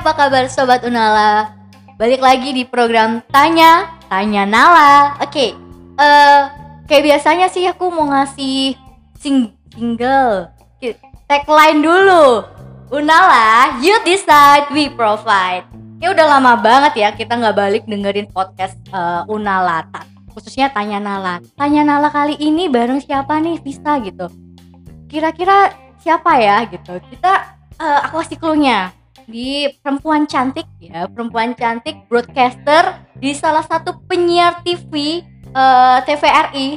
apa kabar Sobat Unala? Balik lagi di program Tanya, Tanya Nala. Oke, eh kayak biasanya sih aku mau ngasih sing single Tagline dulu. Unala, you decide, we provide. Ya udah lama banget ya kita nggak balik dengerin podcast eh, Unala. Khususnya Tanya Nala. Tanya Nala kali ini bareng siapa nih? Visa gitu. Kira-kira siapa ya gitu? Kita, eh, aku kasih clue-nya di perempuan cantik ya perempuan cantik broadcaster di salah satu penyiar TV eh, TVRI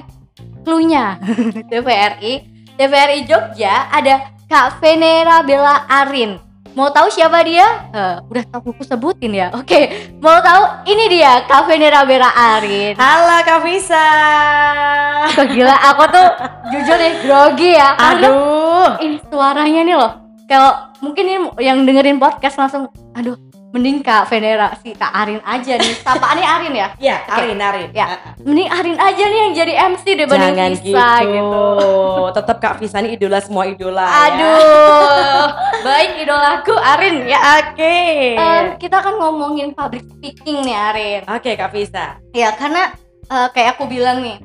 cluenya. TVRI TVRI Jogja ada Kak Venera Bella Arin. Mau tahu siapa dia? Eh, udah tahu aku sebutin ya. Oke mau tahu ini dia Kak Venera Bella Arin. Halo Kak Visa. Kok gila aku tuh jujur nih grogi ya karena Aduh. ini suaranya nih loh kalau mungkin ini yang dengerin podcast langsung aduh mending Kak Venera si Kak Arin aja nih sapaannya Arin ya Ya, Oke. Arin, Arin. Ya. mending Arin aja nih yang jadi MC dibanding Jangan Visa gitu. gitu Tetap Kak Visa ini idola semua idola. ya. aduh baik idolaku Arin ya Oke. Em, kita kan ngomongin public speaking nih Arin Oke Kak Visa. ya karena eh, kayak aku bilang nih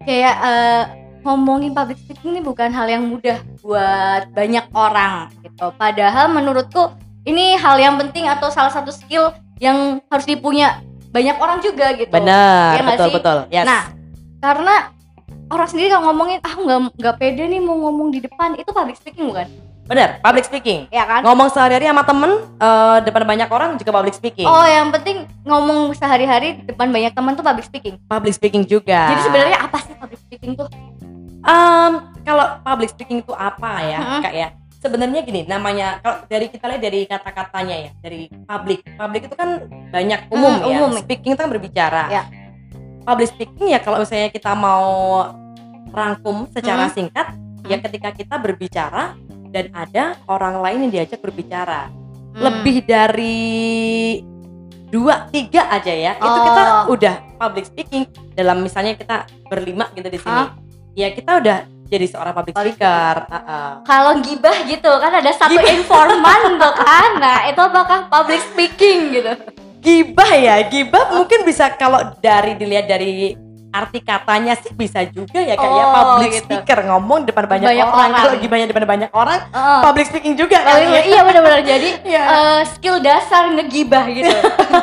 kayak eh, ngomongin public speaking ini bukan hal yang mudah buat banyak orang gitu padahal menurutku ini hal yang penting atau salah satu skill yang harus dipunya banyak orang juga gitu Benar, nggak betul sih? betul. Yes. Nah, karena orang sendiri kalau ngomongin ah nggak nggak pede nih mau ngomong di depan itu public speaking bukan benar, public speaking. ya kan Ngomong sehari-hari sama temen eh, depan banyak orang juga public speaking. oh yang penting ngomong sehari-hari di depan banyak teman tuh public speaking Public speaking juga. jadi sebenarnya apa sih public speaking tuh Em, kalau public speaking itu apa ya, Mm-mm. Kak ya? Sebenarnya gini, namanya kalau dari kita lihat dari kata-katanya ya, dari public. Public itu kan banyak umum Mm, ya. umum. Speaking itu kan berbicara. Ya. Public speaking ya kalau misalnya kita mau rangkum secara Mm. singkat, ya ketika kita berbicara dan ada orang lain yang diajak berbicara. Hmm. Lebih dari dua tiga aja ya, itu Oh. kita udah public speaking. Dalam misalnya kita berlima gitu di sini Ah. Ya kita udah jadi seorang public speaker. Kalau gibah gitu kan ada satu informan tuh kan nah itu apakah public speaking gitu? Gibah ya, gibah mungkin bisa kalau dari dilihat dari arti katanya sih bisa juga ya kayak Oh, public gitu. speaker ngomong depan banyak, Banyak orang. orang. Kalau gibahnya depan banyak orang, Heeh. public speaking juga kali ya. iya benar-benar jadi Iya. eh, skill dasar ngegibah gitu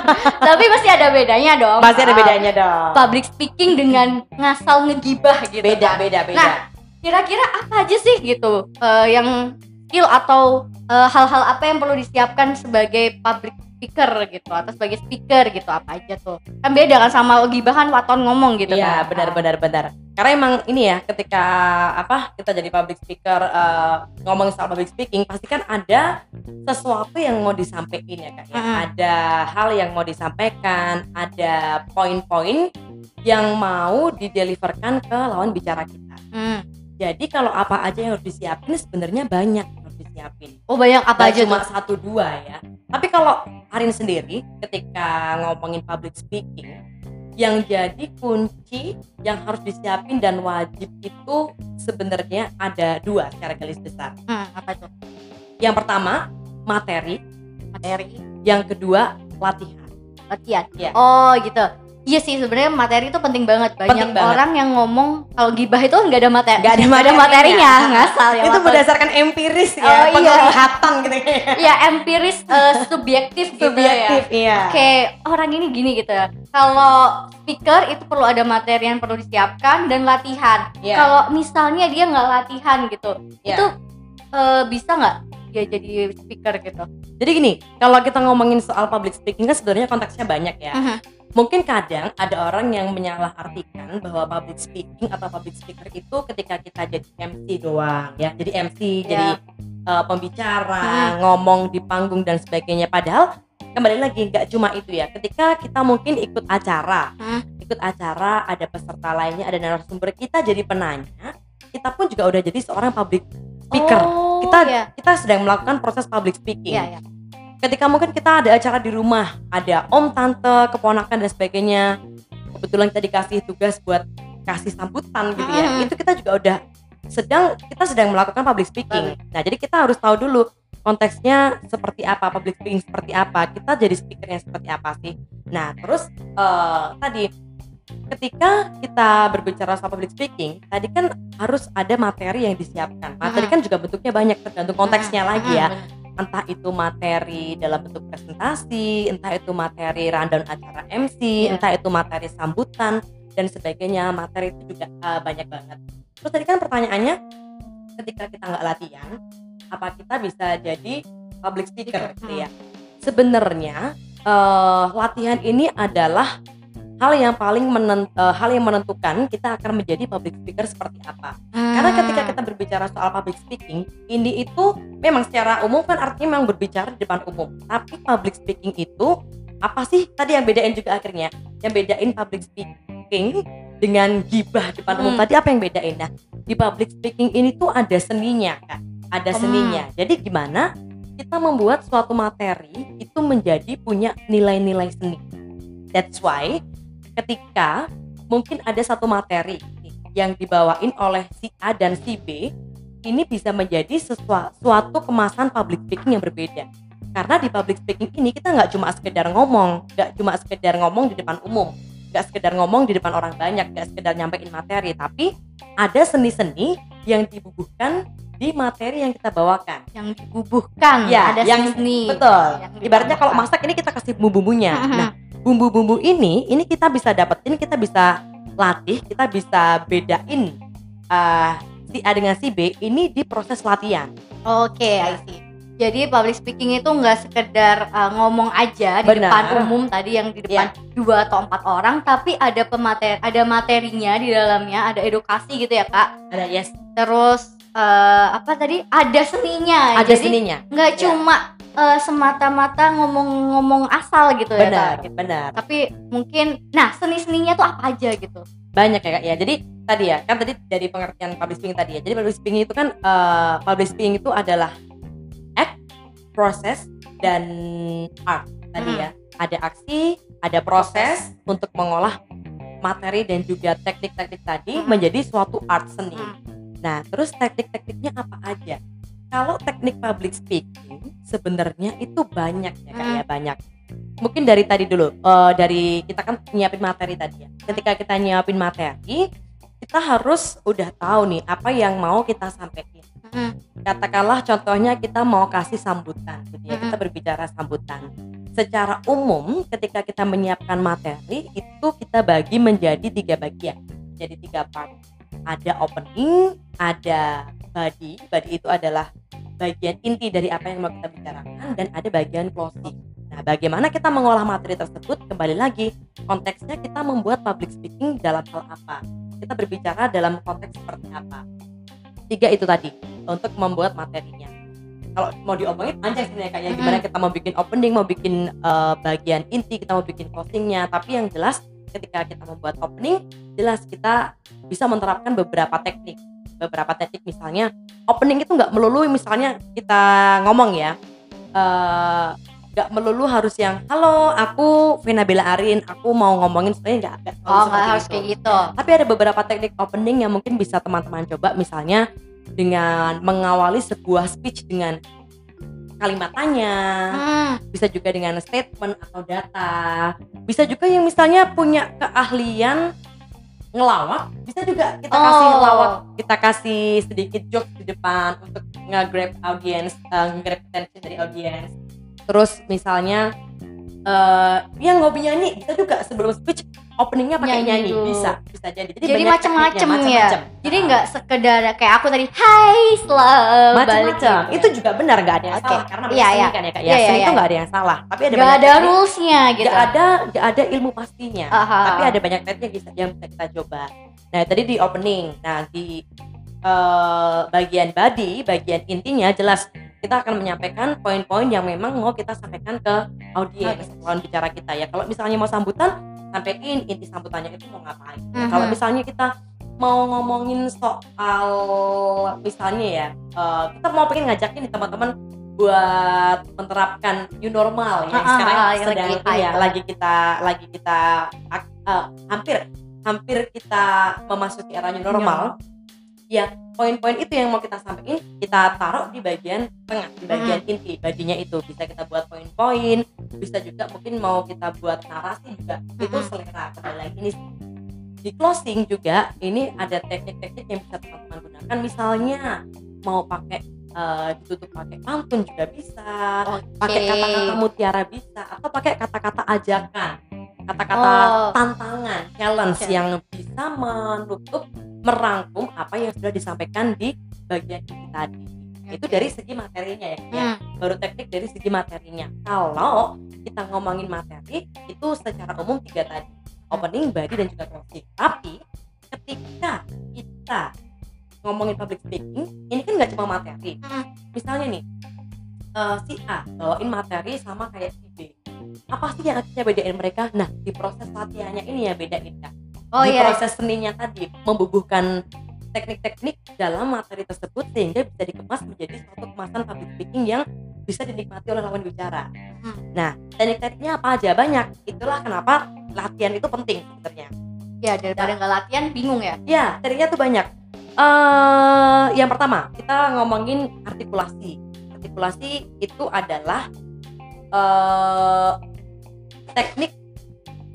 tapi masih ada bedanya dong Pasti ada Ah, bedanya dong. public speaking dengan ngasal ngegibah gitu Beda, kan. beda, beda. Nah, kira-kira apa aja sih gitu eh, yang skill atau eh, hal-hal apa yang perlu disiapkan sebagai public speaker gitu atau sebagai speaker gitu apa aja tuh kan beda kan sama gibah kan waton ngomong gitu Iya kan benar benar benar. Karena emang ini ya ketika apa kita jadi public speaker eh, ngomong soal public speaking pasti kan ada sesuatu yang mau disampaikan ya kak. ya. Mm. Ada hal yang mau disampaikan, ada poin-poin yang mau dideliverkan ke lawan bicara kita. Hmm. Jadi kalau apa aja yang harus disiapin sebenarnya banyak disiapin. oh banyak apa Nggak aja cuma tuh satu dua ya. Tapi kalau Arin sendiri ketika ngomongin public speaking yang jadi kunci yang harus disiapin dan wajib itu sebenarnya ada dua secara garis besar. Hmm, apa tuh Yang pertama materi, materi yang kedua latihan. latihan Iya. oh gitu Iya sih sebenarnya materi itu penting banget banyak Penting banget. orang yang ngomong kalau gibah itu nggak ada materi Nggak ada materinya materinya. ngasal ya itu waton. berdasarkan empiris Oh, ya, iya. penglihatan gitu ya. Iya empiris eh, subjektif gitu ya Subjektif iya. Oke, orang ini gini gitu ya. Kalau speaker itu perlu ada materi yang perlu disiapkan dan latihan. Iya. Kalau misalnya dia nggak latihan gitu, Iya. itu eh, bisa nggak dia jadi speaker gitu? Jadi gini, kalau kita ngomongin soal public speaking kan sebenarnya konteksnya banyak ya. Mhm. Mungkin kadang ada orang yang menyalahartikan bahwa public speaking atau public speaker itu ketika kita jadi MC doang ya. Jadi MC, Ya. jadi uh, pembicara, ngomong di panggung dan sebagainya. Padahal kembali lagi nggak cuma itu ya. Ketika kita mungkin ikut acara, Hmm. ikut acara ada peserta lainnya, ada narasumber kita jadi penanya, kita pun juga udah jadi seorang public speaker. Oh, kita iya. kita sedang melakukan proses public speaking Iya, iya. ketika mungkin kita ada acara di rumah ada om tante keponakan dan sebagainya kebetulan kita dikasih tugas buat kasih sambutan gitu ya Mm. itu kita juga udah sedang kita sedang melakukan public speaking nah jadi kita harus tahu dulu konteksnya seperti apa, public speaking seperti apa, kita jadi speakernya seperti apa sih. Nah, terus eh, tadi ketika kita berbicara soal public speaking, tadi kan harus ada materi yang disiapkan. Materi Mm. kan juga bentuknya banyak tergantung konteksnya Hmm, lagi hmm, ya. Entah itu materi dalam bentuk presentasi, entah itu materi rundown acara MC, Iya. entah itu materi sambutan dan sebagainya. Materi itu juga eh, banyak banget. Terus tadi kan pertanyaannya, ketika kita nggak latihan, apa kita bisa jadi public speaker? Gitu ya. Sebenarnya eh, latihan ini adalah hal yang paling menen- eh, hal yang menentukan kita akan menjadi public speaker seperti apa. Karena Hmm. ketika kita berbicara soal public speaking, ini itu memang secara umum kan artinya memang berbicara di depan umum. Tapi public speaking itu apa sih tadi yang bedain juga akhirnya? Yang bedain public speaking dengan gibah di depan umum Hmm. tadi apa yang bedain? Nah, di public speaking ini tuh ada seninya kan, ada Hmm. seninya. Jadi gimana kita membuat suatu materi itu menjadi punya nilai-nilai seni. That's why ketika mungkin ada satu materi yang dibawain oleh si A dan si B ini bisa menjadi sesua- suatu kemasan public speaking yang berbeda. Karena di public speaking ini kita nggak cuma sekedar ngomong nggak cuma sekedar ngomong di depan umum nggak sekedar ngomong di depan orang banyak nggak sekedar nyampein materi tapi ada seni-seni yang dibubuhkan di materi yang kita bawakan. Yang dibubuhkan Ya, ada yang- seni betul. Yang ibaratnya kalau masak ini kita kasih bumbu-bumbunya. Nah bumbu-bumbu ini ini kita bisa dapetin kita bisa latih kita bisa bedain eh, si A dengan si B ini di proses latihan. Oke I see. Jadi public speaking itu nggak sekedar uh, ngomong aja di Benar. depan umum tadi yang di depan dua atau empat orang tapi ada pemateri ada materinya di dalamnya ada edukasi gitu ya kak? Ada yes. Terus eh, apa tadi? Ada seninya. Ada jadi seninya. nggak Ya. cuma eh, semata-mata ngomong-ngomong asal gitu ya benar benar. Tapi mungkin nah seni-seninya tuh apa aja gitu? Banyak ya kak ya. Jadi tadi ya kan tadi dari pengertian public speaking tadi ya. Jadi public speaking itu kan eh, public speaking itu adalah act proses dan art tadi Hmm. ya ada aksi ada proses untuk mengolah materi dan juga teknik-teknik tadi Hmm. menjadi suatu art seni. Hmm. nah terus teknik-tekniknya apa aja? Kalau teknik public speaking sebenarnya itu banyak ya kak Hmm. ya banyak. Mungkin dari tadi dulu eh, dari kita kan nyiapin materi tadi ya. Ketika kita nyiapin materi kita harus udah tahu nih apa yang mau kita sampaikan. Mm, katakanlah contohnya kita mau kasih sambutan gitu ya. Kita berbicara sambutan. Secara umum ketika kita menyiapkan materi itu kita bagi menjadi tiga bagian. Jadi tiga part. Ada opening ada body. Body itu adalah bagian inti dari apa yang mau kita bicarakan dan ada bagian closing. Nah bagaimana kita mengolah materi tersebut? Kembali lagi konteksnya kita membuat public speaking dalam hal apa? Kita berbicara dalam konteks seperti apa? Tiga itu tadi untuk membuat materinya. Kalau mau diomongin panjang sebenarnya kayak gimana kita mau bikin opening mau bikin eh, bagian inti kita mau bikin closingnya. Tapi yang jelas ketika kita membuat opening jelas kita bisa menerapkan beberapa teknik beberapa teknik misalnya opening itu nggak melulu misalnya kita ngomong ya eh, nggak melulu harus yang halo aku Vina Bella Arin aku mau ngomongin sebenarnya nggak oh harus itu. kayak gitu Tapi ada beberapa teknik opening yang mungkin bisa teman-teman coba misalnya dengan mengawali sebuah speech dengan kalimat tanya, Hmm, bisa juga dengan statement atau data. Bisa juga yang misalnya punya keahlian ngelawak, bisa juga kita kasih Oh. lawak, kita kasih sedikit joke di depan untuk nge-grab audience, eh, nge-grab attention dari audience. Terus misalnya eh yang ngopi nyanyi bisa juga sebelum speech openingnya pakai Nyanyi nyanyi, bisa bisa jadi. Jadi, jadi macam-macam ya? jadi Ah, nggak sekedar kayak aku tadi hai selamat macam-macam itu juga benar nggak ada yang Oke. salah. Karena Iya, iya, iya. kan ya kak ya. Iya, iya, seni itu iya. nggak ada yang salah. Tapi ada banyak ada rulesnya gitu. Nggak ada nggak ada ilmu pastinya. Aha. tapi ada banyak teknik yang bisa, yang bisa kita coba. Nah tadi di opening. Nah di eh, bagian body bagian intinya jelas kita akan menyampaikan poin-poin yang memang mau kita sampaikan ke audiens lawan bicara kita ya. Kalau misalnya mau sambutan sampaikan inti sambutannya itu mau ngapain. Nah, kalau Mhm. misalnya kita mau ngomongin soal misalnya ya eh, kita mau pengen ngajakin teman-teman buat menerapkan new normal ya ah, sekarang yang sedang lagi ya hype. lagi kita lagi kita eh, hampir hampir kita memasuki era new normal. Ya poin-poin itu yang mau kita sampaikan kita taruh di bagian tengah di bagian inti baginya itu. Bisa kita buat poin-poin bisa juga mungkin mau kita buat narasi juga itu Mm-mm. selera kembali lagi ini di closing juga ini ada teknik-teknik yang bisa teman-teman gunakan misalnya mau pakai eh, ditutup pakai pantun juga bisa pakai kata-kata mutiara bisa atau pakai kata-kata ajakan kata-kata Oh. tantangan challenge Oke. yang bisa menutup merangkum apa yang sudah disampaikan di bagian ini tadi itu dari segi materinya ya, ya. Hmm. baru teknik dari segi materinya kalau kita ngomongin materi itu secara umum tiga tadi opening body dan juga closing tapi ketika kita ngomongin public speaking ini kan nggak cuma materi Hmm. misalnya nih eh, si A bawain materi sama kayak si B apa sih yang akhirnya bedain mereka nah di proses latihannya ini ya bedain Kak. oh di iya proses seninya tadi membubuhkan teknik-teknik dalam materi tersebut sehingga bisa dikemas menjadi suatu kemasan public speaking yang bisa dinikmati oleh lawan bicara. Hmm. Nah, teknik-tekniknya apa aja banyak. Itulah kenapa latihan itu penting sebenarnya. ya daripada nggak latihan bingung ya Ya, tekniknya tuh banyak. eh yang pertama, kita ngomongin artikulasi. Artikulasi itu adalah eh teknik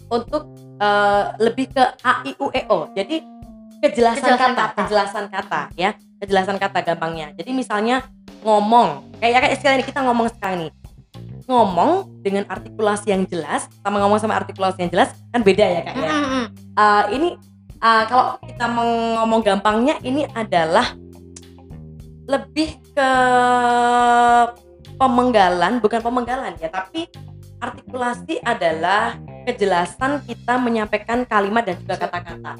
untuk eh, lebih ke A I U E O. Jadi kejelasan, Kejelasan kata, kata. kejelasan kata ya, kejelasan kata gampangnya. Jadi misalnya ngomong, kayak kayak sekarang ini kita ngomong sekarang nih. Ngomong dengan artikulasi yang jelas sama ngomong sama artikulasi yang jelas kan beda ya kak ya. Mm-mm. Uh, ini uh, kalau kita ngomong gampangnya ini adalah lebih ke pemenggalan bukan pemenggalan ya tapi artikulasi adalah kejelasan kita menyampaikan kalimat dan juga kata-kata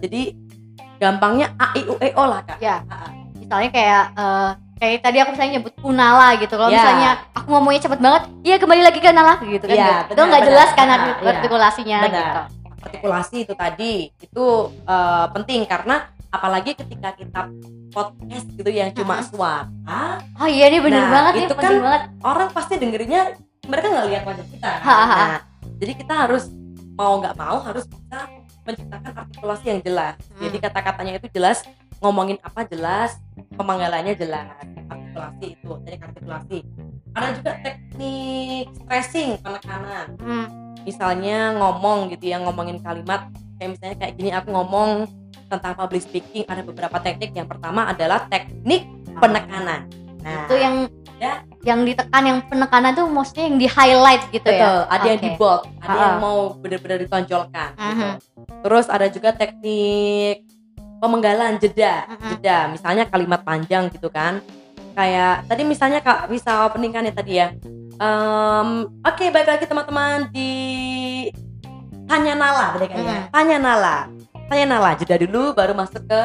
jadi gampangnya a i u e o lah kak Ya. Ah, ah. misalnya kayak eh, kayak tadi aku misalnya nyebut punala gitu kalau Ya. misalnya aku ngomongnya cepet banget iya kembali lagi ke nala gitu kan Ya, itu benar, nggak benar. jelas kan arti- iya. artikulasinya Benar. gitu artikulasi itu tadi itu uh, penting karena apalagi ketika kita podcast gitu yang cuma suara oh iya nih bener Nah, banget itu kan- banget orang pasti dengerinnya mereka nggak lihat wajah kita ha. nah jadi kita harus mau nggak mau harus bisa menciptakan artikulasi yang jelas. Hmm. jadi kata-katanya itu jelas ngomongin apa jelas pemanggalannya jelas. Artikulasi itu teknik artikulasi. Ada juga teknik stressing penekanan. Hmm. misalnya ngomong gitu ya ngomongin kalimat. Kayak misalnya kayak gini aku ngomong tentang public speaking ada beberapa teknik. Yang pertama adalah teknik penekanan. Nah. Itu yang Ya. yang ditekan yang penekanan tuh maksudnya yang di highlight gitu Betul, ya ada yang Oke. di bold, ada Ha-ha. yang mau benar-benar ditonjolkan. gitu. Mhm. Terus ada juga teknik pemenggalan jeda, Mhm. jeda. Misalnya kalimat panjang gitu kan. Kayak tadi misalnya kak bisa opening kan ya tadi ya. Em, Oke, baik lagi teman-teman di tanya nala, bener kan ya? Mhm. Tanya nala, tanya nala. Jeda dulu, baru masuk ke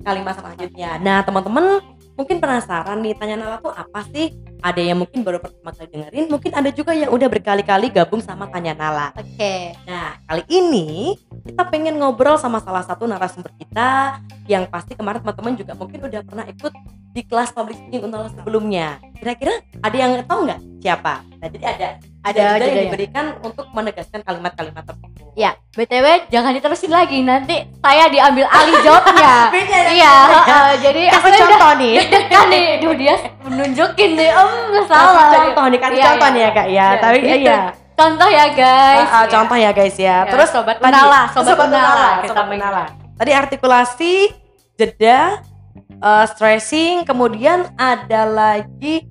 kalimat selanjutnya. Nah, teman-teman mungkin penasaran nih tanya nala tuh apa sih? Ada yang mungkin baru pertama kali dengerin, mungkin ada juga yang udah berkali-kali gabung sama tanya nala. oke Nah, kali ini kita pengen ngobrol sama salah satu narasumber kita yang pasti kemarin teman-teman juga mungkin udah pernah ikut di kelas public speaking Unala sebelumnya. Kira-kira ada yang tahu nggak siapa? Nah, jadi ada ada yang diberikan untuk menegaskan kalimat-kalimat tersebut. ya btw jangan diterusin lagi nanti saya diambil alih jawabnya ya? iya heeh, jadi aku Kasih udah contoh nih. deg-degan nih Duh, dia menunjukin nih om nggak Kasih salah contoh nih, kasih Iya, contoh iya. nih ya kak ya. Iya, Tapi gitu. iya. contoh ya guys Ah, ah, contoh ya guys ya. Ya, Terus sobat Unala, sobat Unala, kita sobat pengen. Unala. Tadi artikulasi, jeda, eh, stressing, kemudian ada lagi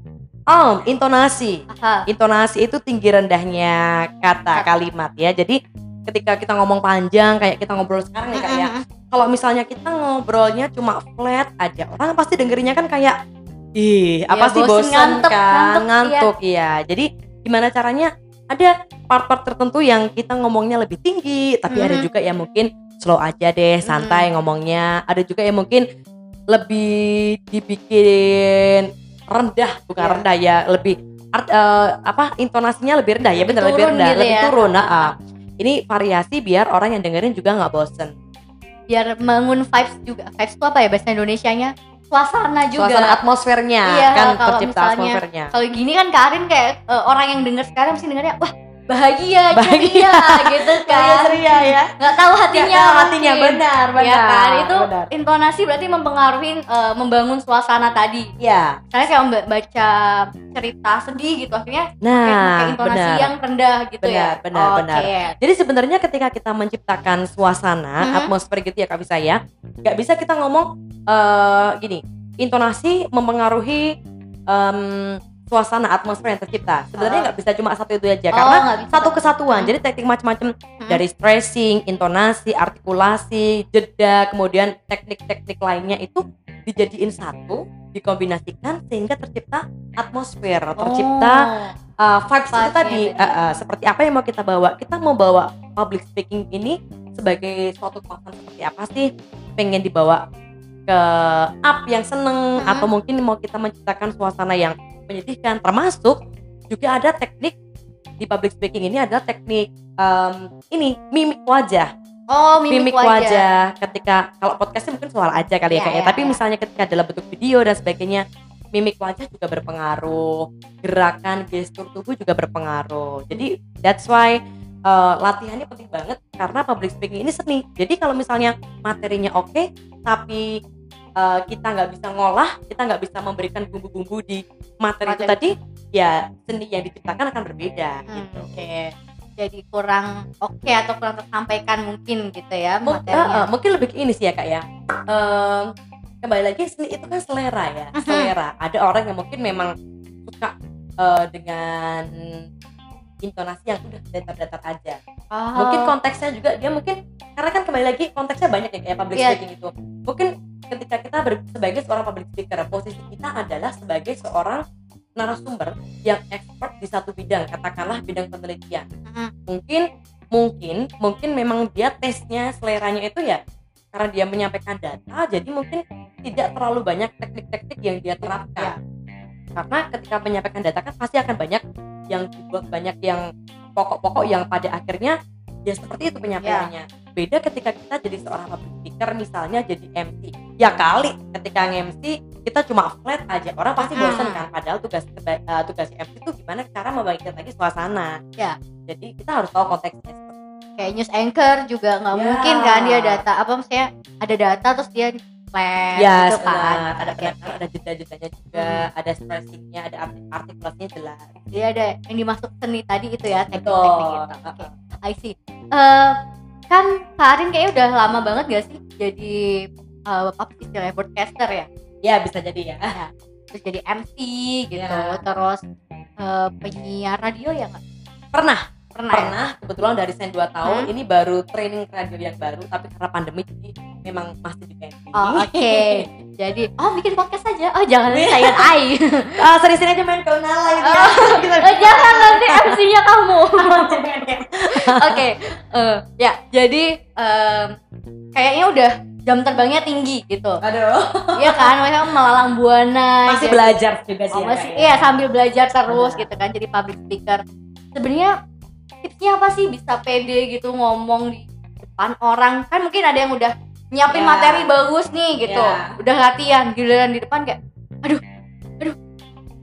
um, intonasi. Aha. Intonasi itu tinggi rendahnya kata kalimat ya. Jadi ketika kita ngomong panjang kayak kita ngobrol sekarang nih kak ya. Kalau misalnya kita ngobrolnya cuma flat aja, orang pasti dengerinnya kan kayak ih apa Iya, sih bosen, bosan ngantuk, kan ngantuk, ngantuk ya. Jadi gimana caranya? Ada part-part tertentu yang kita ngomongnya lebih tinggi, tapi ada Mhm. juga yang mungkin slow aja deh, santai ngomongnya. Ada juga yang mungkin lebih dibikin rendah, bukan Iya. rendah ya, lebih art, eh, apa intonasinya lebih rendah ya, benar lebih rendah, gitu lebih ya. turun. nah, ah. Ini variasi biar orang yang dengerin juga nggak bosen. biar bangun vibes juga vibes itu apa ya bahasa Indonesianya suasana juga Suasana atmosfernya Iya, kan kalau tercipta misalnya- atmosfernya. kalau gini kan Karin kayak eh, orang yang denger sekarang sih dengernya wah bahagia, Bahagia. ceria gitu kan. ceria ya Nggak tahu hatinya. Nggak tahu hatinya, mungkin. benar, Iya benar, kan? Itu benar. intonasi berarti mempengaruhi eh, membangun suasana tadi. ya Misalnya kayak baca cerita sedih gitu akhirnya kayak nah pakai intonasi benar yang rendah gitu ya. Benar, benar, Oke. benar. Jadi sebenarnya ketika kita menciptakan suasana, Mhm. atmosfer gitu ya Kak Bisa ya, nggak bisa kita ngomong eh, gini, intonasi mempengaruhi em, suasana atmosfer yang tercipta. Sebenarnya Oh. nggak bisa cuma satu itu aja, Oh, karena satu kesatuan. Hmm. Jadi teknik macam-macam Hmm. dari stressing, intonasi, artikulasi, jeda, kemudian teknik-teknik lainnya itu dijadiin satu, dikombinasikan sehingga tercipta atmosfer, tercipta Oh. uh, vibes itu tadi uh, uh, seperti apa yang mau kita bawa kita mau bawa public speaking ini sebagai suatu kekuatan seperti apa sih pengen dibawa ke up yang seneng Mhm. atau mungkin mau kita menciptakan suasana yang menyedihkan termasuk juga ada teknik di public speaking ini adalah teknik um, ini mimik wajah. Oh, mimik, mimik wajah. ketika kalau podcastnya mungkin suara aja kali ya Iya, kayak iya, tapi iya. misalnya ketika dalam bentuk video dan sebagainya mimik wajah juga berpengaruh. Gerakan gestur tubuh juga berpengaruh. Jadi that's why uh, latihannya penting banget karena public speaking ini seni. Jadi kalau misalnya materinya oke tapi uh, kita nggak bisa ngolah kita nggak bisa memberikan bumbu-bumbu di materi, itu tadi ya seni yang diciptakan akan berbeda Hmm, gitu Oke. Jadi kurang oke atau kurang tersampaikan mungkin gitu ya Mung- materinya. eh, eh, mungkin lebih ke ini sih ya kak ya Em, kembali lagi seni itu kan selera ya selera ada orang yang mungkin memang suka eh, dengan intonasi yang udah datar-datar aja Oh. mungkin konteksnya juga dia mungkin karena kan kembali lagi konteksnya banyak ya kayak public Iya. speaking itu mungkin ketika kita ber- sebagai seorang public speaker posisi kita adalah sebagai seorang narasumber yang expert di satu bidang katakanlah bidang penelitian. Mungkin mungkin mungkin memang dia tesnya seleranya itu ya karena dia menyampaikan data jadi mungkin tidak terlalu banyak teknik-teknik yang dia terapkan. Karena ketika menyampaikan data kan pasti akan banyak yang dibuat banyak yang pokok-pokok yang pada akhirnya ya seperti itu penyampaiannya. Beda ketika kita jadi seorang public speaker misalnya jadi MC ya kali ketika nge-MC kita cuma flat aja. Orang pasti Mm-mm. bosan kan padahal tugas eh, tugas MC itu gimana cara membangkitkan lagi suasana. Ya. jadi kita harus tahu konteksnya. Kayak news anchor juga nggak Ya. mungkin kan dia data apa maksudnya ada data terus dia flat ya gitu kan. Benar. ada penekanan, ada jeda-jedanya juga ada stressingnya ada arti- artikulasinya jelas. Jadi ada yang dimasuk seni tadi itu ya teknik-teknik gitu oke I see. Eh, kan Kak Arin kayaknya udah lama banget gak sih jadi eh, apa istilahnya broadcaster ya? Ya bisa jadi ya. Terus jadi MC gitu. Ya. terus eh, penyiar radio ya nggak? Pernah pernah, ya? pernah kebetulan dari sen 2 tahun Hmm. ini baru training radio yang baru tapi karena pandemi jadi memang masih di pending Oh, oke. Jadi, oh bikin podcast aja. Oh, jangan nanti saingan ai. ah sering-sering aja main ke Nala gitu ya Gitu. Oh, jangan nanti MC-nya kamu. Jangan ya. Oke. eh, ya, jadi em, kayaknya udah jam terbangnya tinggi gitu. aduh Iya kan? Maksudnya melalang buana. masih gitu. belajar juga sih Oh, ya, masih ya. iya sambil belajar terus Benar. gitu kan jadi public speaker. Sebenarnya tipsnya apa sih bisa pede gitu ngomong di depan orang? Kan mungkin ada yang udah nyiapin Ya. materi bagus nih gitu. Ya. Udah latihan giliran di depan kayak aduh. Aduh.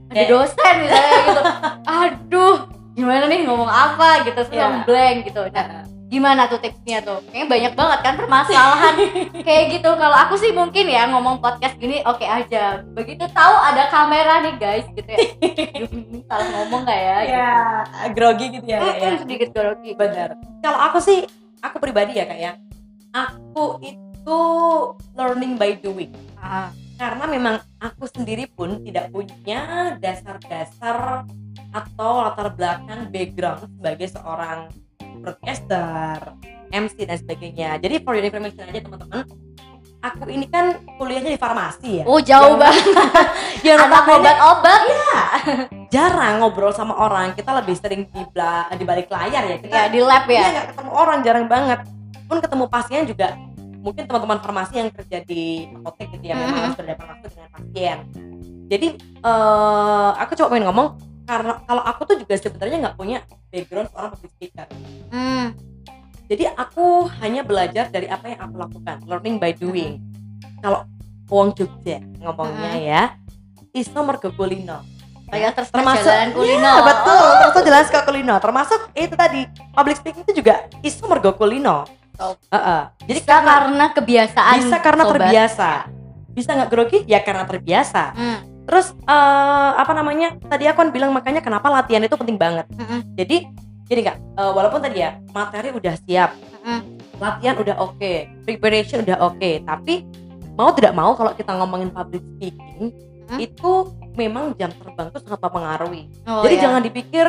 Ada Kayak- dosen misalnya gitu. Aduh, gimana nih ngomong apa gitu terus Ya. blank gitu. Nah, gimana tuh tipsnya tuh? Kayaknya banyak banget kan permasalahan kayak gitu. Kalau aku sih mungkin ya ngomong podcast gini oke aja. Begitu tahu ada kamera nih guys gitu ya. Salah ngomong nggak ya? ya grogi gitu ya, Kak, ya. Sedikit grogi. benar kalau aku sih aku pribadi ya kak ya aku itu learning by doing Ah, karena memang aku sendiri pun tidak punya dasar-dasar atau latar belakang background sebagai seorang broadcaster, MC dan sebagainya. Jadi for your information aja teman-teman, aku ini kan kuliahnya di farmasi ya. Oh jauh banget. Yang Anak obat-obat. jarang ngobrol sama orang. Kita lebih sering di, di balik layar ya. Kita Ya di lab Iya ya. nggak ketemu orang jarang banget. Pun ketemu pasien juga mungkin teman-teman farmasi yang kerja di apotek gitu ya memang Mhm. harus berhadapan langsung dengan pasien. Jadi eh aku coba pengen ngomong karena kalau aku tuh juga sebenarnya nggak punya background seorang public speaker. Hmm. Jadi aku hanya belajar dari apa yang aku lakukan, learning by doing. Kalau wong Jogja ngomongnya Mhm. ya, iso mergo kulino. kayak Termasuk- jalan kulino Iya, betul, terus jelas ke kulino. Termasuk itu tadi public speaking itu juga isu mergo kulino. Oh. Heeh. Jadi bisa karena kebiasaan bisa karena sobat. terbiasa. Bisa nggak grogi? Ya karena terbiasa. Hmm, Terus eh, apa namanya? Tadi aku kan bilang makanya kenapa latihan itu penting banget. mm-mm, Jadi jadi nggak eh, walaupun tadi ya materi udah siap, mm-mm. latihan udah oke, preparation udah oke, tapi mau tidak mau kalau kita ngomongin public speaking Hmm. itu memang jam terbang itu sangat mempengaruhi. Oh, Jadi iya. jangan dipikir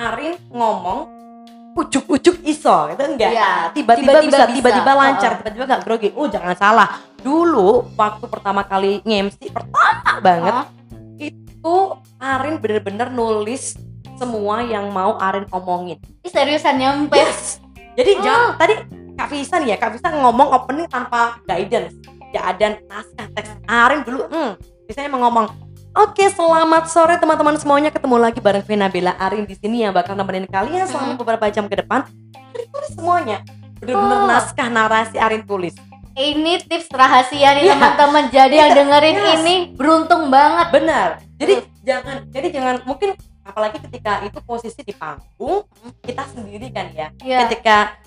Arin ngomong ujuk-ujuk iso gitu enggak. Iya, Tiba-tiba tiba-tiba bisa, tiba-tiba lancar, Oh. tiba-tiba nggak grogi. Oh, jangan salah. Dulu waktu pertama kali nge-MC pertama banget itu Arin bener-bener nulis semua yang mau Arin omongin. ih, seriusan nyampe Yes. Jadi Oh. jangan tadi Kak Visa nih ya, Kak Visa ngomong opening tanpa guidance. Gak ada naskah teks. Arin dulu, hmm, biasanya mau ngomong, Oke, selamat sore teman-teman semuanya. Ketemu lagi bareng Vena Bella Arin di sini yang bakal nemenin kalian selama Hmm. beberapa jam ke depan. Arin tulis semuanya. Bener-bener Oh. naskah narasi Arin tulis. Ini tips rahasia nih Iya. teman-teman jadi yang Iya, dengerin yes. ini beruntung banget Benar. Jadi jangan, jadi jangan mungkin apalagi ketika itu posisi di panggung kita sendiri kan ya. Iya. Ketika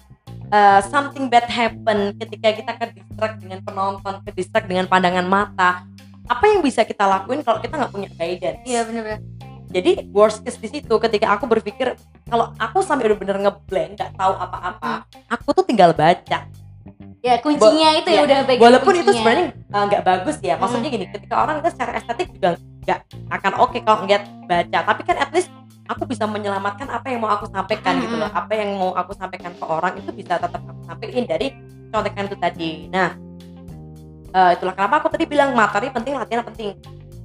uh, something bad happen, ketika kita ke distract dengan penonton, ke distract dengan pandangan mata, apa yang bisa kita lakuin kalau kita nggak punya guidance? iya bener-bener Jadi worst case di situ ketika aku berpikir kalau aku sampai udah bener ngeblank, nggak tahu apa-apa, aku tuh tinggal baca. Ya kuncinya itu ya iya. udah Walaupun itu kuncinya. sebenarnya uh, nggak bagus ya, maksudnya gini, ketika orang itu secara estetik juga nggak akan oke kalau ngeliat baca, tapi kan at least aku bisa menyelamatkan apa yang mau aku sampaikan gitu loh, apa yang mau aku sampaikan ke orang itu bisa tetap aku sampaikan dari contekan itu tadi. Nah, uh, itulah kenapa aku tadi bilang materi penting, latihan penting.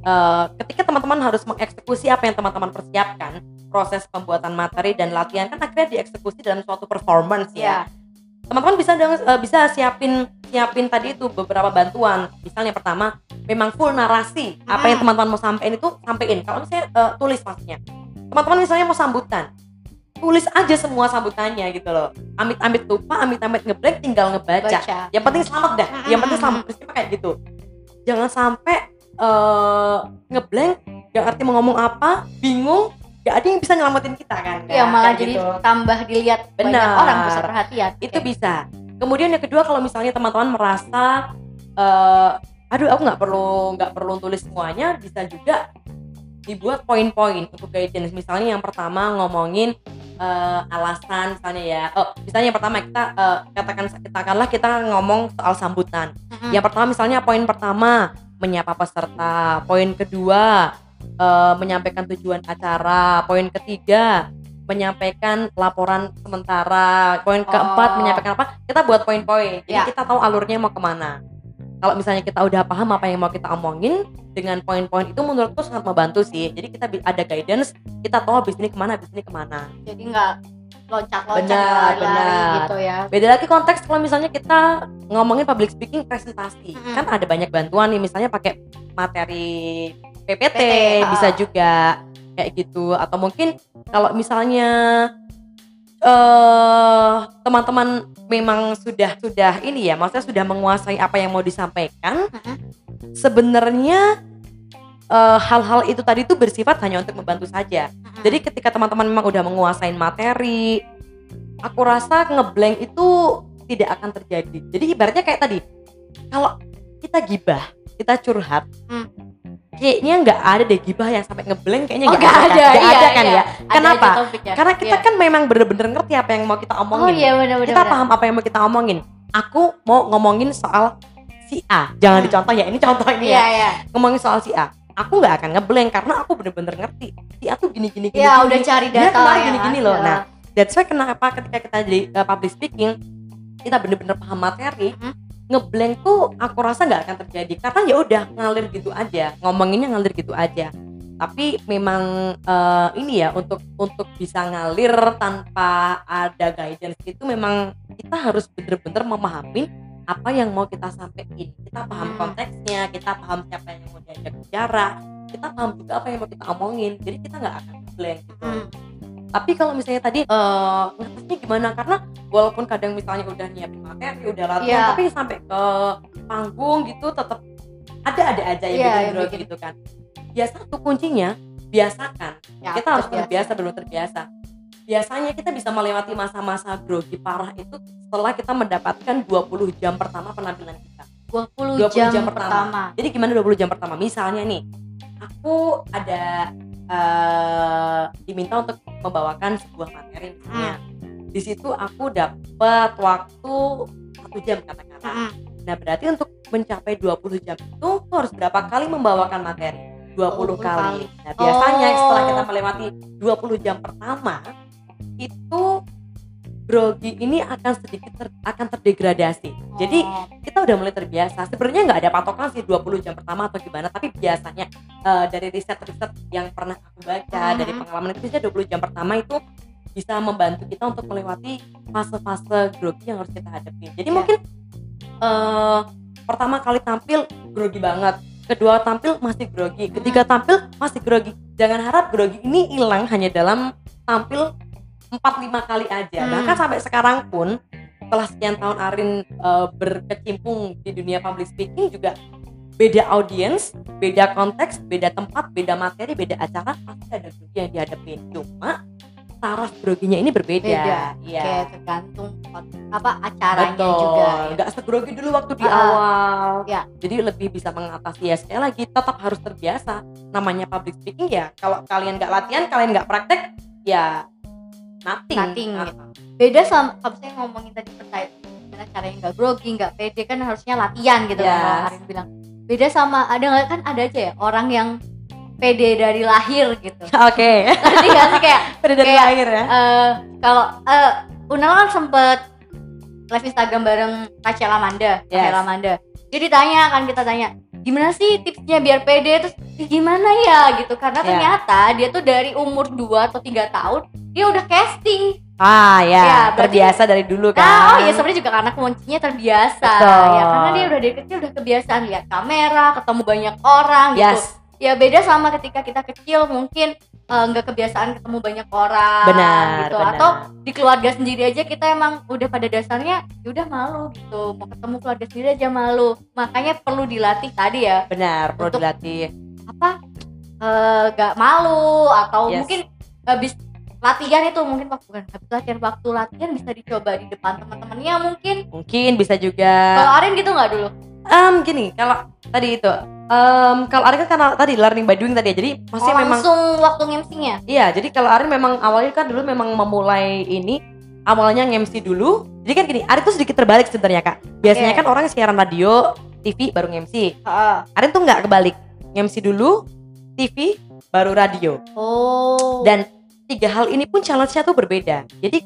Uh, ketika teman-teman harus mengeksekusi apa yang teman-teman persiapkan, proses pembuatan materi dan latihan kan akhirnya dieksekusi dalam suatu performance ya ya teman-teman bisa dong eh, bisa siapin siapin tadi itu beberapa bantuan. Misalnya pertama memang full narasi apa yang teman-teman mau sampaikan itu sampaikan kalau misalnya eh, tulis maksudnya. Teman-teman misalnya mau sambutan tulis aja semua sambutannya gitu loh. Amit-amit lupa amit-amit ngeblank tinggal ngebaca. Baca. Yang penting selamat dah. Yang penting selamat. Prinsipnya kayak gitu. Jangan sampai eh ngeblank gak ngerti mau ngomong apa bingung gak ada yang bisa nyelamatin kita kan ya Nggak, malah jadi gitu tambah dilihat banyak Benar. orang pusat perhatian itu Oke. bisa kemudian yang kedua kalau misalnya teman-teman merasa eh aduh aku nggak perlu nggak perlu tulis semuanya bisa juga dibuat poin-poin untuk guidance misalnya yang pertama ngomongin eh, alasan misalnya ya oh misalnya yang pertama kita eh, katakan katakanlah kita ngomong soal sambutan Mm-mm. yang pertama misalnya poin pertama menyapa peserta poin kedua eh, menyampaikan tujuan acara poin ketiga menyampaikan laporan sementara poin keempat Oh. menyampaikan apa kita buat poin-poin jadi Ya. kita tahu alurnya mau ke mana kalau misalnya kita udah paham apa yang mau kita omongin dengan poin-poin itu menurutku sangat membantu sih jadi kita ada guidance kita tahu habis ini ke mana habis ini ke mana jadi nggak loncat-loncat Benar, lari-lari benar. gitu ya Beda lagi konteks kalau misalnya kita ngomongin public speaking presentasi. Mm-mm. Kan ada banyak bantuan nih misalnya pakai materi PPT, PT, bisa ha. juga kayak gitu atau mungkin kalau misalnya eh teman-teman memang sudah sudah ini ya, maksudnya sudah menguasai apa yang mau disampaikan, Mm-mm. sebenarnya eh, hal-hal itu tadi itu bersifat hanya untuk membantu saja. Mm-mm. Jadi ketika teman-teman memang udah menguasain materi, aku rasa ngeblank itu tidak akan terjadi. Jadi ibaratnya kayak tadi, kalau kita gibah, kita curhat, Hmm. Kayaknya nggak ada deh gibah yang sampai ngeblank kayaknya Oh, nggak nggak ada, ada, kan? Iya, ada kan iya. ya? Ada Kenapa? topiknya. Karena kita Iya. kan memang bener-bener ngerti apa yang mau kita oh omongin. iya benar-benar kita paham apa yang mau kita omongin. Aku mau ngomongin soal si A. Jangan Hmm. dicontoh ya, ini contoh ini iya ya. iya Ngomongin soal si A. Aku nggak akan ngeblank karena aku bener-bener ngerti. Si A tuh gini-gini gini. ya gini. udah cari Dia data kemarin ya gini-gini loh. Ya. Nah, That's why kenapa ketika kita jadi uh, public speaking kita bener-bener paham materi, Mhm. Ngeblank tuh aku rasa nggak akan terjadi karena ya udah ngalir gitu aja, ngomonginnya ngalir gitu aja. Tapi memang uh, ini ya untuk untuk bisa ngalir tanpa ada guidance itu memang kita harus bener-bener memahami apa yang mau kita sampaikan. Kita paham Hmm. konteksnya, kita paham siapa yang mau diajak bicara, kita paham juga apa yang mau kita omongin. Jadi kita nggak akan blank gitu Hmm. Tapi kalau misalnya tadi eh ngetasnya gimana karena walaupun kadang misalnya udah nyiapin materi udah latihan Iya. tapi sampai ke panggung gitu tetap ada ada aja yang Iya, bikin grogi gitu kan ya satu kuncinya biasakan Ya, kita harus terbiasa. terbiasa belum terbiasa biasanya kita bisa melewati masa-masa grogi parah itu setelah kita mendapatkan 20 jam pertama penampilan kita 20, 20 jam, jam pertama. pertama. jadi gimana 20 jam pertama misalnya nih aku ada eh, diminta untuk membawakan sebuah materi misalnya di situ aku dapat waktu satu jam katakanlah Mm-mm. Nah, berarti untuk mencapai 20 jam itu aku harus berapa kali membawakan materi? 20 20 kali. Nah, biasanya Oh. setelah kita melewati 20 jam pertama itu grogi ini akan sedikit ter- akan terdegradasi. Jadi Oh. kita udah mulai terbiasa. Sebenarnya nggak ada patokan sih 20 jam pertama atau gimana, tapi biasanya eh, dari riset-riset yang pernah aku baca, Mhm. dari pengalaman itu biasanya 20 jam pertama itu bisa membantu kita untuk melewati fase-fase grogi yang harus kita hadapi. Jadi Iya. mungkin eh pertama kali tampil grogi banget, kedua tampil masih grogi, ketiga tampil masih grogi. Jangan harap grogi ini hilang hanya dalam tampil 4-5 kali aja. Hmm. Bahkan sampai sekarang pun setelah sekian tahun Arin eh, berkecimpung di dunia public speaking juga beda audiens, beda konteks, beda tempat, beda materi, beda acara pasti ada grogi yang dihadapin. Cuma taraf groginya ini berbeda. Beda. Iya. Kayak tergantung apa acaranya Betul. juga. ya. Segrogi dulu waktu di Ah, awal. ya. Jadi lebih bisa mengatasi ya sekali lagi tetap harus terbiasa. Namanya public speaking ya. Kalau kalian nggak latihan, kalian nggak praktek, ya nothing. Nothing, gitu. Beda sama kalau saya ngomongin tadi percaya gimana caranya nggak grogi, nggak pede kan harusnya latihan gitu kan Yes. kalau Arin bilang. Beda sama ada nggak kan ada aja ya orang yang pede dari lahir gitu. Oke. Ngerti nggak sih kayak Pada dari Kayak, lahir ya. eh kalau eh Unal kan sempet live Instagram bareng Rachel Amanda, Yes. Rachel Amanda. Jadi tanya kan kita tanya, gimana sih tipsnya biar pede terus "Ih, gimana ya gitu karena Ya. ternyata dia tuh dari umur 2 atau tiga tahun dia udah casting. Ah ya, Ya, berarti- terbiasa dari dulu kan. Ah, oh ya sebenarnya juga karena kuncinya terbiasa Betul. ya karena dia udah dari kecil udah kebiasaan lihat kamera, ketemu banyak orang gitu. Yes, Ya beda sama ketika kita kecil mungkin eh, nggak kebiasaan ketemu banyak orang benar, gitu benar. atau di keluarga sendiri aja kita emang udah pada dasarnya ya udah malu gitu mau ketemu keluarga sendiri aja malu makanya perlu dilatih tadi ya benar, perlu Untuk- dilatih. apa eh, gak malu atau Yes. mungkin habis latihan itu mungkin waktu bukan habis latihan waktu latihan bisa dicoba di depan teman-temannya mungkin Mungkin bisa juga kalau Arin gitu nggak dulu Em gini, kalau tadi itu em kalau Arin kan karena tadi learning by doing tadi ya. Jadi pasti oh, memang langsung waktu ngemsinya Iya, jadi kalau Arin memang awalnya kan dulu memang memulai ini awalnya nge-MC dulu. Jadi kan gini, Arin tuh sedikit terbalik sebenarnya kak. Biasanya Oke. kan orang siaran radio, TV baru nge-MC. Heeh. Arin tuh nggak kebalik, nge-MC dulu, TV baru radio. oh Dan tiga hal ini pun challenge-nya tuh berbeda. Jadi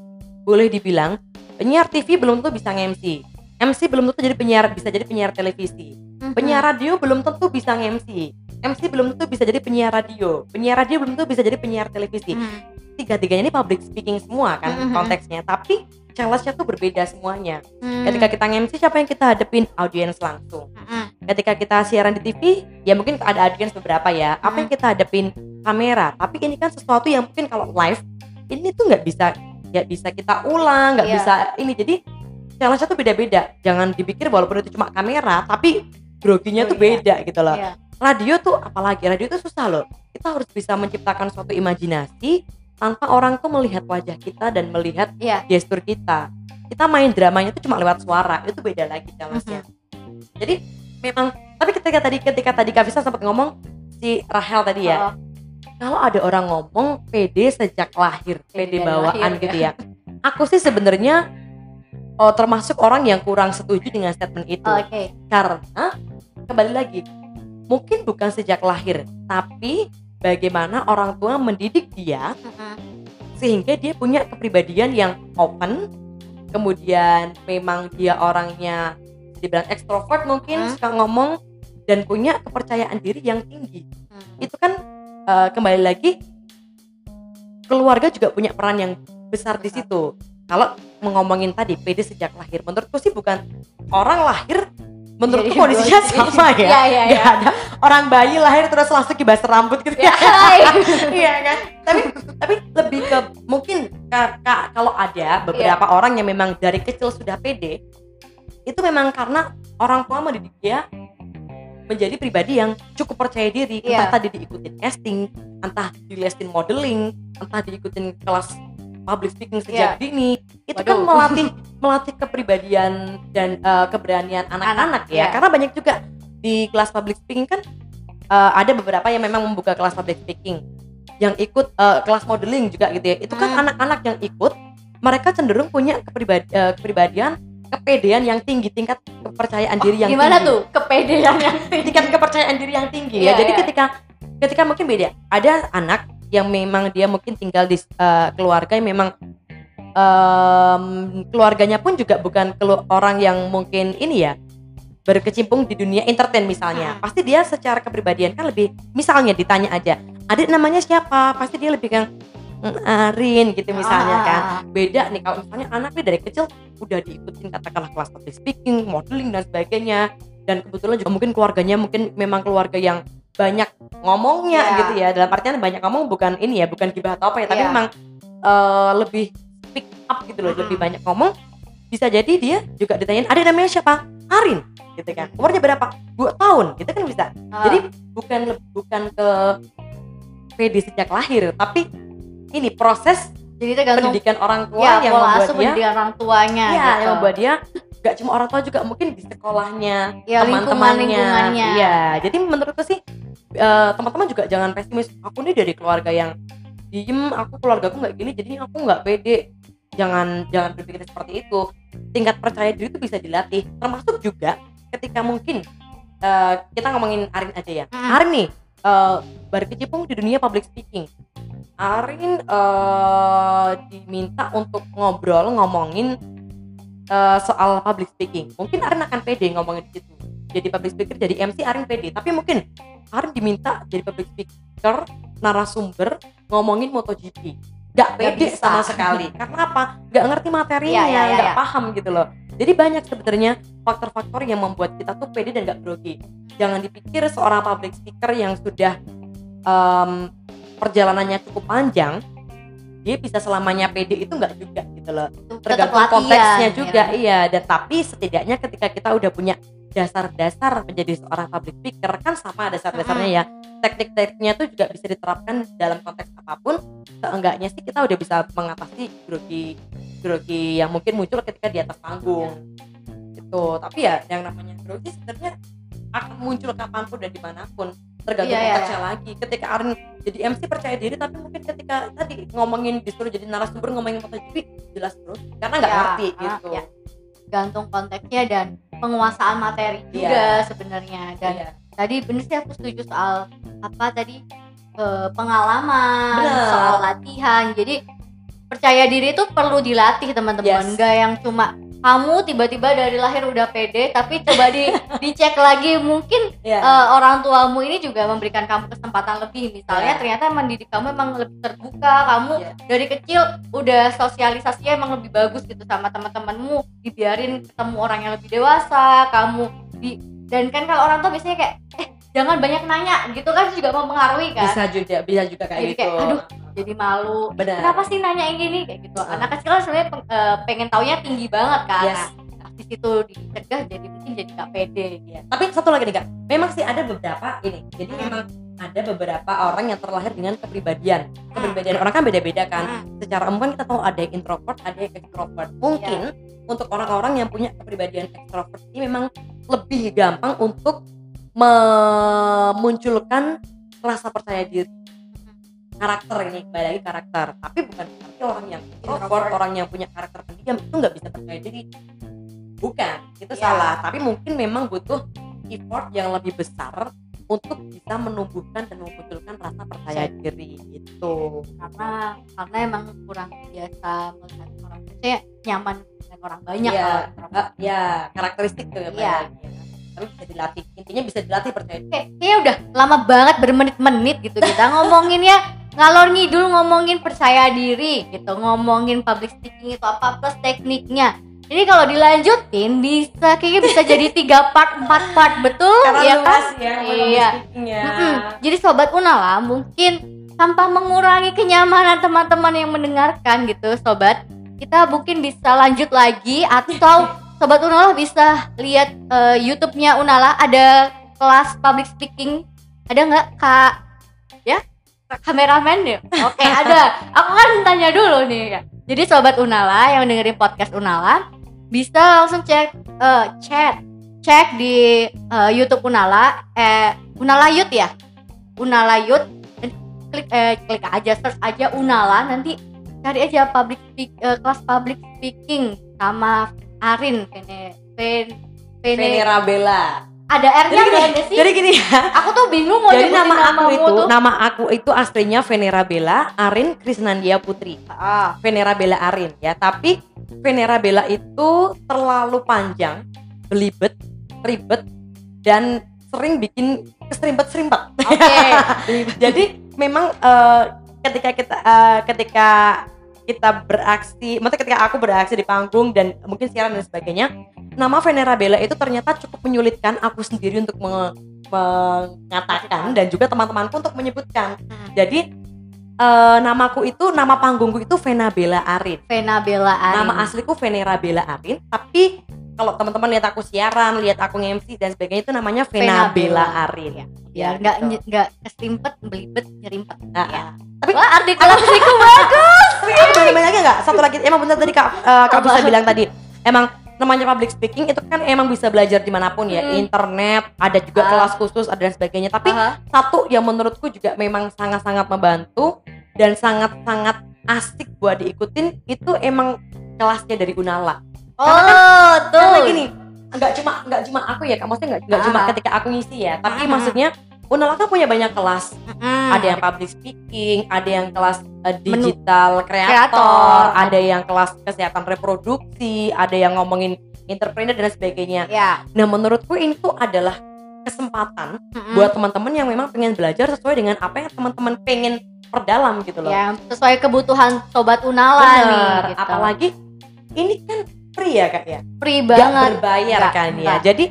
boleh dibilang penyiar TV belum tentu bisa nge-MC. MC belum tentu jadi penyiar bisa jadi penyiar televisi. Penyiar radio belum tentu bisa nge-MC. MC belum tentu bisa jadi penyiar radio. Penyiar radio belum tentu bisa jadi penyiar televisi Mhm. tiga-tiganya ini public speaking semua kan Mhm. konteksnya tapi challenge-nya tuh berbeda semuanya Mhm. ketika kita nge-MC siapa yang kita hadepin audiens langsung Mhm. ketika kita siaran di TV ya mungkin ada audiens beberapa ya apa Mhm. yang kita hadepin kamera tapi ini kan sesuatu yang mungkin kalau live ini tuh nggak bisa nggak bisa kita ulang nggak Iya. bisa ini jadi challenge-nya tuh beda-beda jangan dipikir walaupun itu cuma kamera tapi groginya tuh Iya. beda gitu loh. Iya. radio tuh apalagi radio tuh susah loh. Kita harus bisa menciptakan suatu imajinasi tanpa orang tuh melihat wajah kita dan melihat Iya. gestur kita. Kita main dramanya tuh cuma lewat suara itu beda lagi challenge-nya jadi memang tapi ketika tadi ketika tadi Kavisa sempat ngomong si Rahel tadi ya Oh, kalau ada orang ngomong PD sejak lahir PD Pede dari bawaan lahir, gitu ya. Aku sih sebenarnya oh, termasuk orang yang kurang setuju dengan statement itu Oke. karena kembali lagi mungkin bukan sejak lahir tapi bagaimana orang tua mendidik dia Mhm. sehingga dia punya kepribadian yang open kemudian memang dia orangnya dibilang ekstrovert mungkin Hmm. suka ngomong dan punya kepercayaan diri yang tinggi Mhm. itu kan eh, kembali lagi keluarga juga punya peran yang besar di situ kalau ngomongin tadi PD sejak lahir menurutku sih bukan orang lahir menurutku Jadi kondisinya body. sama ya Iya, iya, Nggak iya. ada orang bayi lahir terus langsung kibas rambut gitu ya Hai. iya kan tapi tapi lebih ke mungkin ka- ka- kalau ada beberapa orang yang memang dari kecil sudah pede itu memang karena orang tua mendidik dia menjadi pribadi yang cukup percaya diri Iya. entah tadi diikutin casting entah dilesin modeling entah diikutin kelas public speaking sejak dini itu kan Waduh. melatih melatih kepribadian dan eh, keberanian anak-anak ya iya. karena banyak juga di kelas public speaking kan eh, ada beberapa yang memang membuka kelas public speaking yang ikut eh, kelas modeling juga gitu ya itu kan Hmm. anak-anak yang ikut mereka cenderung punya kepribadi- eh, kepribadian kepedean yang tinggi tingkat kepercayaan diri yang Oh, Gimana tinggi tuh kepedean yang tinggi? tingkat kepercayaan diri yang tinggi Iya, ya. Jadi iya. ketika ketika mungkin beda. Ada anak yang memang dia mungkin tinggal di eh, keluarga yang memang em, keluarganya pun juga bukan kelu- orang yang mungkin ini ya berkecimpung di dunia entertain misalnya. Hmm. Pasti dia secara kepribadian kan lebih misalnya ditanya aja, "Adik namanya siapa?" Pasti dia lebih kan "Mm, Arin gitu misalnya kan Ah, beda nih kalau misalnya anak nih dari kecil udah diikutin katakanlah kelas public speaking, modeling dan sebagainya dan kebetulan juga mungkin keluarganya mungkin memang keluarga yang banyak ngomongnya Iya. gitu ya dalam artian banyak ngomong bukan ini ya bukan gibah atau apa ya tapi Iya. memang eh, lebih speak up gitu loh Mm-mm. lebih banyak ngomong bisa jadi dia juga ditanyain ada namanya siapa Arin gitu kan umurnya berapa dua tahun gitu kan bisa ah. jadi bukan bukan ke PD sejak lahir tapi ini proses jadi tergantung pendidikan orang tua ya yang membuat dia pendidikan orang tuanya Iya, gitu. yang membuat dia gak cuma orang tua juga mungkin di sekolahnya, Ya, teman-temannya. lingkungan-lingkungannya. Iya, jadi menurutku sih eh, teman-teman juga jangan pesimis. Aku nih dari keluarga yang diem, aku keluarga aku nggak gini, jadi aku nggak pede. Jangan jangan berpikir seperti itu. Tingkat percaya diri itu bisa dilatih. Termasuk juga ketika mungkin eh, kita ngomongin Arin aja ya. Mm. Arin nih eh, berkecimpung di dunia public speaking. Arin eh, diminta untuk ngobrol ngomongin eh, soal public speaking. Mungkin Arin akan pede ngomongin di situ. Jadi public speaker, jadi MC Arin pede. Tapi mungkin Arin diminta jadi public speaker, narasumber ngomongin MotoGP. Gak Gak pede bisa. sama sekali. Karena apa? Gak ngerti materinya, Iya, iya, iya, gak iya. paham gitu loh. Jadi banyak sebenarnya faktor-faktor yang membuat kita tuh pede dan gak grogi. Jangan dipikir seorang public speaker yang sudah em, perjalanannya cukup panjang, dia bisa selamanya pede itu nggak juga gitu loh tergantung latihan, konteksnya juga ya. iya dan tapi setidaknya ketika kita udah punya dasar-dasar menjadi seorang public speaker kan sama dasar-dasarnya ya. Teknik-tekniknya tuh juga bisa diterapkan dalam konteks apa pun. Seenggaknya sih kita udah bisa mengatasi grogi grogi yang mungkin muncul ketika di atas panggung gitu. Tapi ya yang namanya grogi sebenarnya akan muncul kapan pun dan di mana pun. Tergantung iya, konteksnya lagi. Ketika Arin jadi MC percaya diri tapi mungkin ketika tadi ngomongin disuruh jadi narasumber ngomongin MotoGP jelas terus. Karena nggak Ya, ngerti ah, gitu. ya. gantung konteksnya dan penguasaan materi Iya. juga sebenarnya dan Iya. tadi bener sih aku setuju soal apa tadi eh, pengalaman Bener. soal latihan jadi percaya diri itu perlu dilatih teman-teman Yes. enggak yang cuma kamu tiba-tiba dari lahir udah pede tapi coba di dicek lagi. Mungkin Iya. eh, orang tuamu ini juga memberikan kamu kesempatan lebih. Misalnya Iya. ternyata mendidik kamu emang lebih terbuka. Kamu Iya. dari kecil udah sosialisasinya emang lebih bagus gitu sama teman-temanmu. Dibiarin ketemu orang yang lebih dewasa kamu di dan kan kalau orang tua biasanya kayak eh jangan banyak nanya gitu kan juga mempengaruhi kan? Bisa juga bisa juga kayak Jadi gitu. Kayak, aduh, jadi malu benar kenapa sih nanya yang gini kayak gitu Betul. anak kecil kan sebenarnya peng- eh, pengen taunya tinggi banget kan Yes. nah, di situ dicegah jadi mungkin jadi gak pede Iya. Tapi satu lagi nih kak, memang sih ada beberapa ini. Jadi memang ada beberapa orang yang terlahir dengan kepribadian. Kepribadian orang kan beda-beda kan. Hmm. Secara umum kan kita tahu ada yang introvert, ada yang extrovert. Mungkin untuk orang-orang yang punya kepribadian extrovert ini memang lebih gampang untuk memunculkan rasa percaya diri karakter ini kembali lagi karakter tapi bukan berarti orang yang introvert Introvert. orang yang punya karakter pendiam itu nggak bisa percaya diri bukan itu Ya. salah tapi mungkin memang butuh effort yang lebih besar untuk bisa menumbuhkan dan memunculkan rasa percaya diri itu karena karena emang kurang biasa melihat orang saya nyaman dengan orang banyak Iya. kalau introvert. Ah, ya karakteristik tuh ya Iya. tapi bisa dilatih intinya bisa dilatih percaya diri Oke, kayaknya udah lama banget bermenit-menit gitu kita ngomongin ya ngalor ngidul ngomongin percaya diri gitu ngomongin public speaking itu apa plus tekniknya. Ini kalau dilanjutin bisa kayaknya bisa jadi tiga part empat part betul? Karena ya kan? ya Iya. Mm-mm. jadi sobat Unala mungkin tanpa mengurangi kenyamanan teman-teman yang mendengarkan gitu sobat kita mungkin bisa lanjut lagi atau sobat Unala bisa lihat eh, YouTube-nya Unala ada kelas public speaking. Ada nggak Kak kameramen ya? Oke ada. Aku kan tanya dulu nih ya. Jadi sobat Unala yang dengerin podcast Unala bisa langsung cek eh, chat cek di eh, YouTube Unala eh Unala Youth ya? Unala Dan klik eh, klik aja search aja Unala nanti cari aja public speak, eh, kelas public speaking sama Arin Vene, Ven, Vene- Venerabella ada R-nya jadi gini, nggak sih? jadi gini ya aku tuh bingung mau jadi nyebutin nama aku itu tuh. nama aku itu aslinya Venerabella Arin Krisnandia Putri Ah, Venerabella Arin ya tapi Venerabella itu terlalu panjang belibet ribet dan sering bikin keserimpet-serimpet Oke. jadi memang eh, ketika kita eh, ketika kita beraksi, maksudnya ketika aku beraksi di panggung dan mungkin siaran dan sebagainya, nama Venerabella itu ternyata cukup menyulitkan aku sendiri untuk menge- mengatakan dan juga teman-temanku untuk menyebutkan. Jadi eh, namaku itu nama panggungku itu Venabella Arin. Vena Bella Arin. Nama asliku Venerabella Arin, tapi kalau teman-teman lihat aku siaran, lihat aku nge-MC dan sebagainya itu namanya Venabella Venabella. Arin. Ya, Ya, nggak gitu. nggak keserimpet, belibet, nyerimpet. Ah, Ya. Tapi Wah, artikulasiku bagus. Tapi aku boleh nanya lagi nggak? Satu lagi, emang benar tadi kak, eh, kak bisa bilang tadi, emang namanya public speaking itu kan emang bisa belajar di mana pun ya, Hmm. internet, ada juga Ah. kelas khusus, ada dan sebagainya. Tapi Aha. satu yang menurutku juga memang sangat-sangat membantu dan sangat-sangat asik buat diikutin itu emang kelasnya dari Unala. Oh, tuh. Karena gini, nggak cuma nggak cuma aku ya, kak, maksudnya nggak nggak cuma Ah. ketika aku ngisi ya, tapi Ah. maksudnya Unala kan punya banyak kelas Mm. ada yang public speaking, ada yang kelas uh, digital Kreator. kreator, ada yang kelas kesehatan reproduksi, ada yang ngomongin entrepreneur dan sebagainya. ya. Nah, menurutku ini tuh adalah kesempatan Mm-mm. buat teman-teman yang memang pengen belajar sesuai dengan apa yang teman-teman pengen perdalam gitu loh. ya sesuai kebutuhan sobat Unala Bener. nih. Gitu. Apalagi ini kan free ya kak ya, free banget. berbayar Nggak, kan ya. Jadi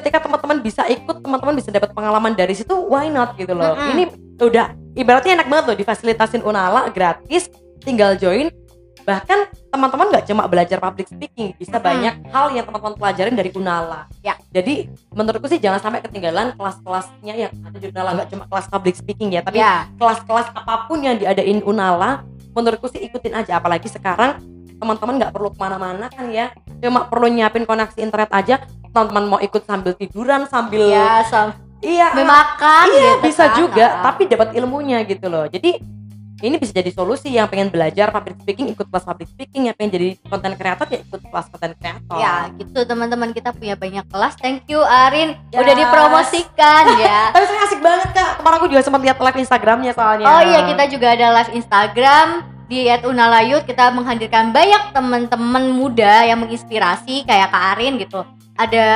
ketika teman-teman bisa ikut, teman-teman bisa dapat pengalaman dari situ, why not gitu loh. Mm-mm. Ini udah ibaratnya enak banget loh difasilitasin Unala gratis, tinggal join. Bahkan teman-teman nggak cuma belajar public speaking, bisa Mm-mm. banyak hal yang teman-teman pelajarin dari Unala. Ya. Jadi menurutku sih jangan sampai ketinggalan kelas-kelasnya yang ada di Unala nggak cuma kelas public speaking ya, tapi ya. kelas-kelas apa pun yang diadain Unala, menurutku sih ikutin aja. Apalagi sekarang teman-teman nggak perlu ke mana-mana kan ya, cuma perlu nyiapin koneksi internet aja. Teman-teman mau ikut sambil tiduran, sambil Ya, sam- iya, makan iya gitu bisa kan. juga, Ah. tapi dapat ilmunya gitu loh. Jadi ini bisa jadi solusi yang pengen belajar public speaking ikut kelas public speaking yang pengen jadi konten kreator ya ikut kelas konten kreator Ya gitu teman-teman kita punya banyak kelas. Thank you Arin Yes. udah dipromosikan ya. tapi saya asik banget kak kemarin aku juga sempat lihat live instagramnya soalnya Oh iya kita juga ada live Instagram di @unalayut kita menghadirkan banyak teman-teman muda yang menginspirasi kayak Kak Arin gitu. Ada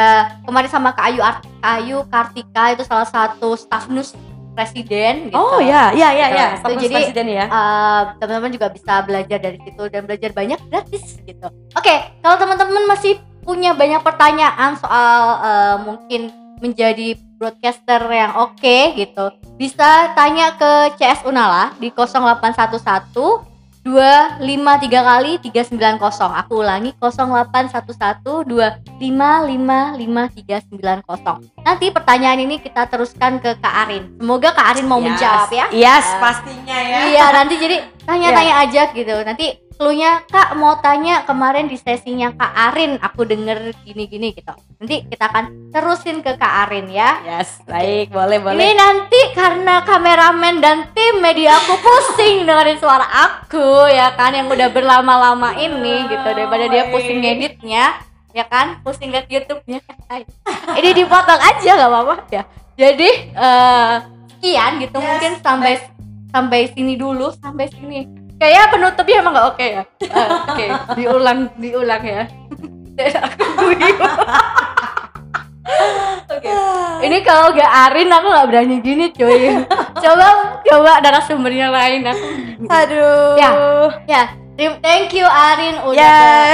kemarin sama Kak Ayu Art Ayu Kartika itu salah satu staf nus presiden gitu. oh ya ya ya Gitu. ya Itu Staf jadi, presiden ya Eh, teman-teman juga bisa belajar dari situ dan belajar banyak gratis gitu. Oke, kalau teman-teman masih punya banyak pertanyaan soal eh, mungkin menjadi broadcaster yang oke gitu, bisa tanya ke CS Unala di 0811 253 kali 390 aku ulangi 0811 2555390 nanti pertanyaan ini kita teruskan ke Kak Arin semoga Kak Arin mau Yes. menjawab ya yes Ya. pastinya ya Iya nanti jadi tanya-tanya aja gitu. Nanti cluenya Kak mau tanya kemarin di sesinya Kak Arin aku denger gini-gini gitu. Nanti kita akan terusin ke Kak Arin ya. yes baik boleh boleh Ini nanti karena kameramen dan tim media aku pusing dengerin suara aku ya kan yang udah berlama-lama ini gitu daripada dia pusing ngeditnya ya kan pusing liat YouTube-nya. ini dipotong aja nggak apa-apa ya. Jadi eh sekian gitu Yes, mungkin sampai sampai sini dulu sampai sini. Kayaknya penutupnya emang nggak oke ya. Eh, Oke, diulang diulang ya. Oke. Ini kalau gak Arin aku gak berani gini cuy. coba coba narasumbernya lain aku. aduh Ya. Ya, thank you Arin udah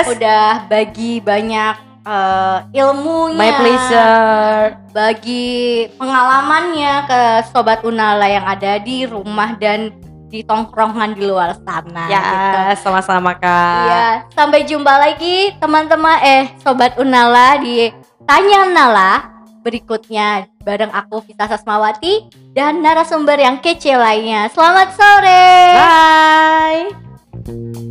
Yes. udah bagi banyak eh, ilmunya. my pleasure Bagi pengalamannya ke sobat Unala yang ada di rumah dan di tongkrongan di luar sana ya gitu. sama-sama kak Iya, sampai jumpa lagi teman-teman eh sobat Unala di Tanya Nala berikutnya bareng aku Vita Sasmawati dan narasumber yang kece lainnya. Selamat sore. Bye.